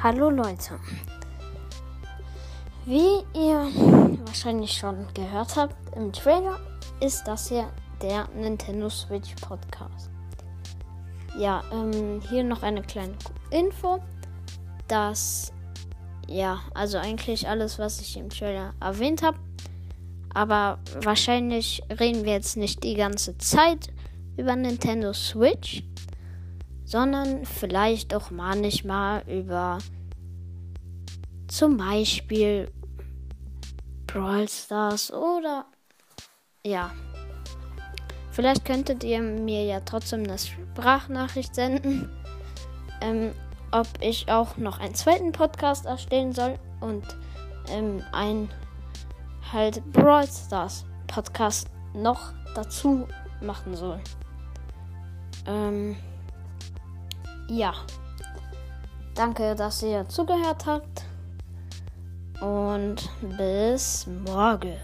Hallo Leute. Wie ihr wahrscheinlich schon gehört habt im Trailer, ist das hier der Nintendo Switch Podcast. Ja, ähm, hier noch eine kleine Info, dass ja, also eigentlich alles, was ich im Trailer erwähnt habe, aber wahrscheinlich reden wir jetzt nicht die ganze Zeit über Nintendo Switch, sondern vielleicht auch manchmal über zum Beispiel Brawl Stars oder ja. Vielleicht könntet ihr mir ja trotzdem eine Sprachnachricht senden, ähm, ob ich auch noch einen zweiten Podcast erstellen soll und ähm, ein halt Brawl Stars Podcast noch dazu machen soll. Ähm, ja. Danke, dass ihr zugehört habt. Und bis morgen.